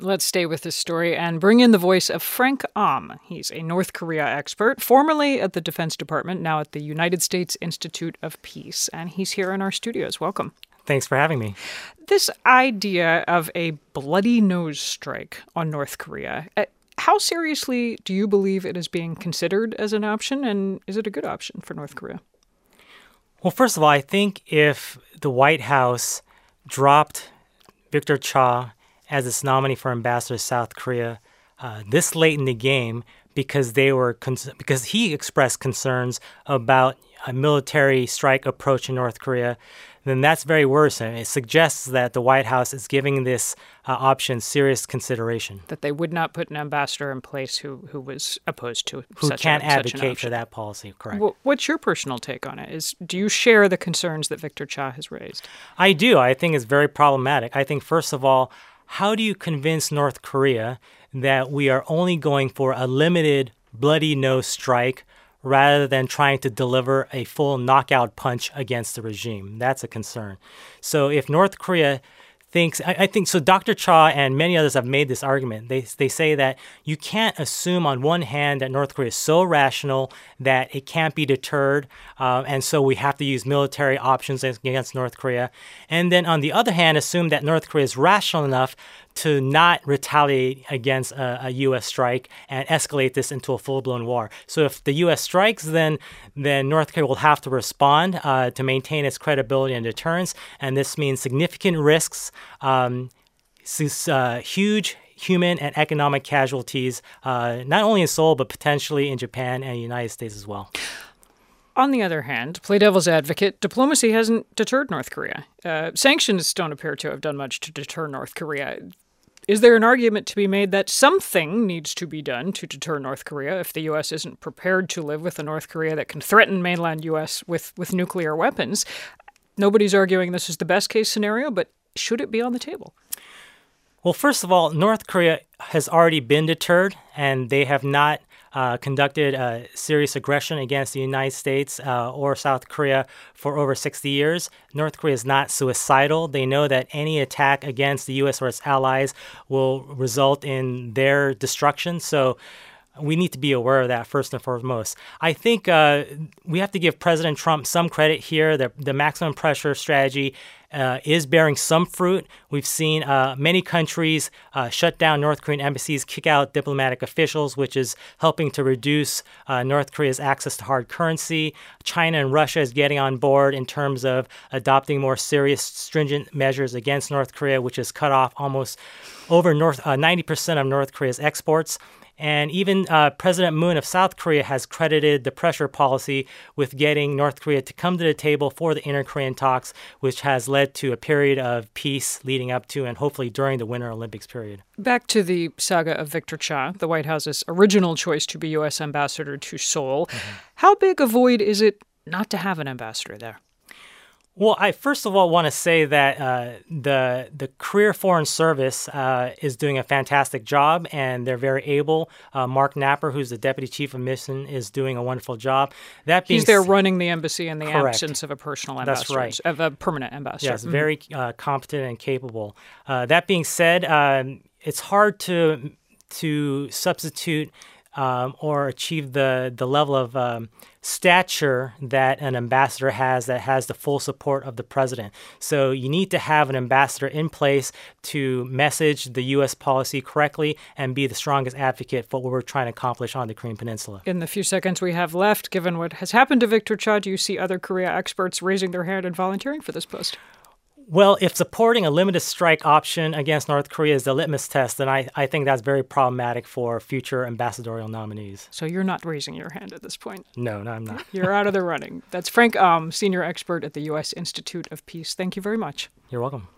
Let's stay with this story and bring in the voice of Frank Aum. He's a North Korea expert, formerly at the Defense Department, now at the United States Institute of Peace. And he's here in our studios. Welcome. Thanks for having me. This idea of a bloody nose strike on North Korea, uh, how seriously do you believe it is being considered as an option, and is it a good option for North Korea? Well, first of all, I think if the White House dropped Victor Cha as its nominee for ambassador to South Korea uh, this late in the game because they were cons- because he expressed concerns about a military strike approach in North Korea, then that's very worrisome. It suggests that the White House is giving this uh, option serious consideration. That they would not put an ambassador in place who, who was opposed to who such can't a, advocate for that policy. Correct. Well, what's your personal take on it? Is do you share the concerns that Victor Cha has raised? I do. I think it's very problematic. I think first of all how do you convince North Korea that we are only going for a limited bloody nose strike rather than trying to deliver a full knockout punch against the regime? That's a concern. So if North Korea thinks I, I, think so dr cha and many others have made this argument. They, they say that you can't assume on one hand that north korea is so rational that it can't be deterred uh, and so we have to use military options against north korea. And then on the other hand assume that north korea is rational enough to not retaliate against a, a, U.S. strike and escalate this into a full-blown war. So if the U.S. strikes, then then North Korea will have to respond uh, to maintain its credibility and deterrence, and this means significant risks, um, uh, huge human and economic casualties, uh, not only in Seoul but potentially in Japan and the United States as well. On the other hand, play devil's advocate, diplomacy hasn't deterred North Korea. Uh, sanctions don't appear to have done much to deter North Korea. Is there an argument to be made that something needs to be done to deter North Korea if the U.S. isn't prepared to live with a North Korea that can threaten mainland U.S. with, with nuclear weapons? Nobody's arguing this is the best case scenario, but should it be on the table? Well, first of all, North Korea has already been deterred, and they have not uh, conducted uh, serious aggression against the United States uh, or South Korea for over 60 years. North Korea is not suicidal. They know that any attack against the U.S. or its allies will result in their destruction. So we need to be aware of that first and foremost. I think uh, we have to give President Trump some credit here. The, the maximum pressure strategy uh, is bearing some fruit. We've seen uh, many countries uh, shut down North Korean embassies, kick out diplomatic officials, which is helping to reduce uh, North Korea's access to hard currency. China and Russia is getting on board in terms of adopting more serious, stringent measures against North Korea, which has cut off almost over North 90% uh, of North Korea's exports. And even uh, President Moon of South Korea has credited the pressure policy with getting North Korea to come to the table for the inter Korean talks, which has led to a period of peace leading up to and hopefully during the Winter Olympics period. Back to the saga of Victor Cha, the White House's original choice to be U.S. ambassador to Seoul. Mm-hmm. How big a void is it not to have an ambassador there? Well, I first of all want to say that uh, the the Career Foreign Service uh, is doing a fantastic job, and they're very able. Uh, Marc Knapper, who's the deputy chief of mission, is doing a wonderful job. That being he's there running the embassy in the correct. absence of a personal ambassador. That's right, of a permanent ambassador. Yes, mm-hmm. very uh, competent and capable. Uh, that being said, um, it's hard to to substitute um, or achieve the the level of um, stature that an ambassador has that has the full support of the president. So you need to have an ambassador in place to message the U.S. policy correctly and be the strongest advocate for what we're trying to accomplish on the Korean Peninsula. In the few seconds we have left, given what has happened to Victor Cha, do you see other Korea experts raising their hand and volunteering for this post? Well, if supporting a limited strike option against North Korea is the litmus test, then I, I think that's very problematic for future ambassadorial nominees. So you're not raising your hand at this point? No, no, I'm not. you're out of the running. That's Frank Um, senior expert at the U.S. Institute of Peace. Thank you very much. You're welcome.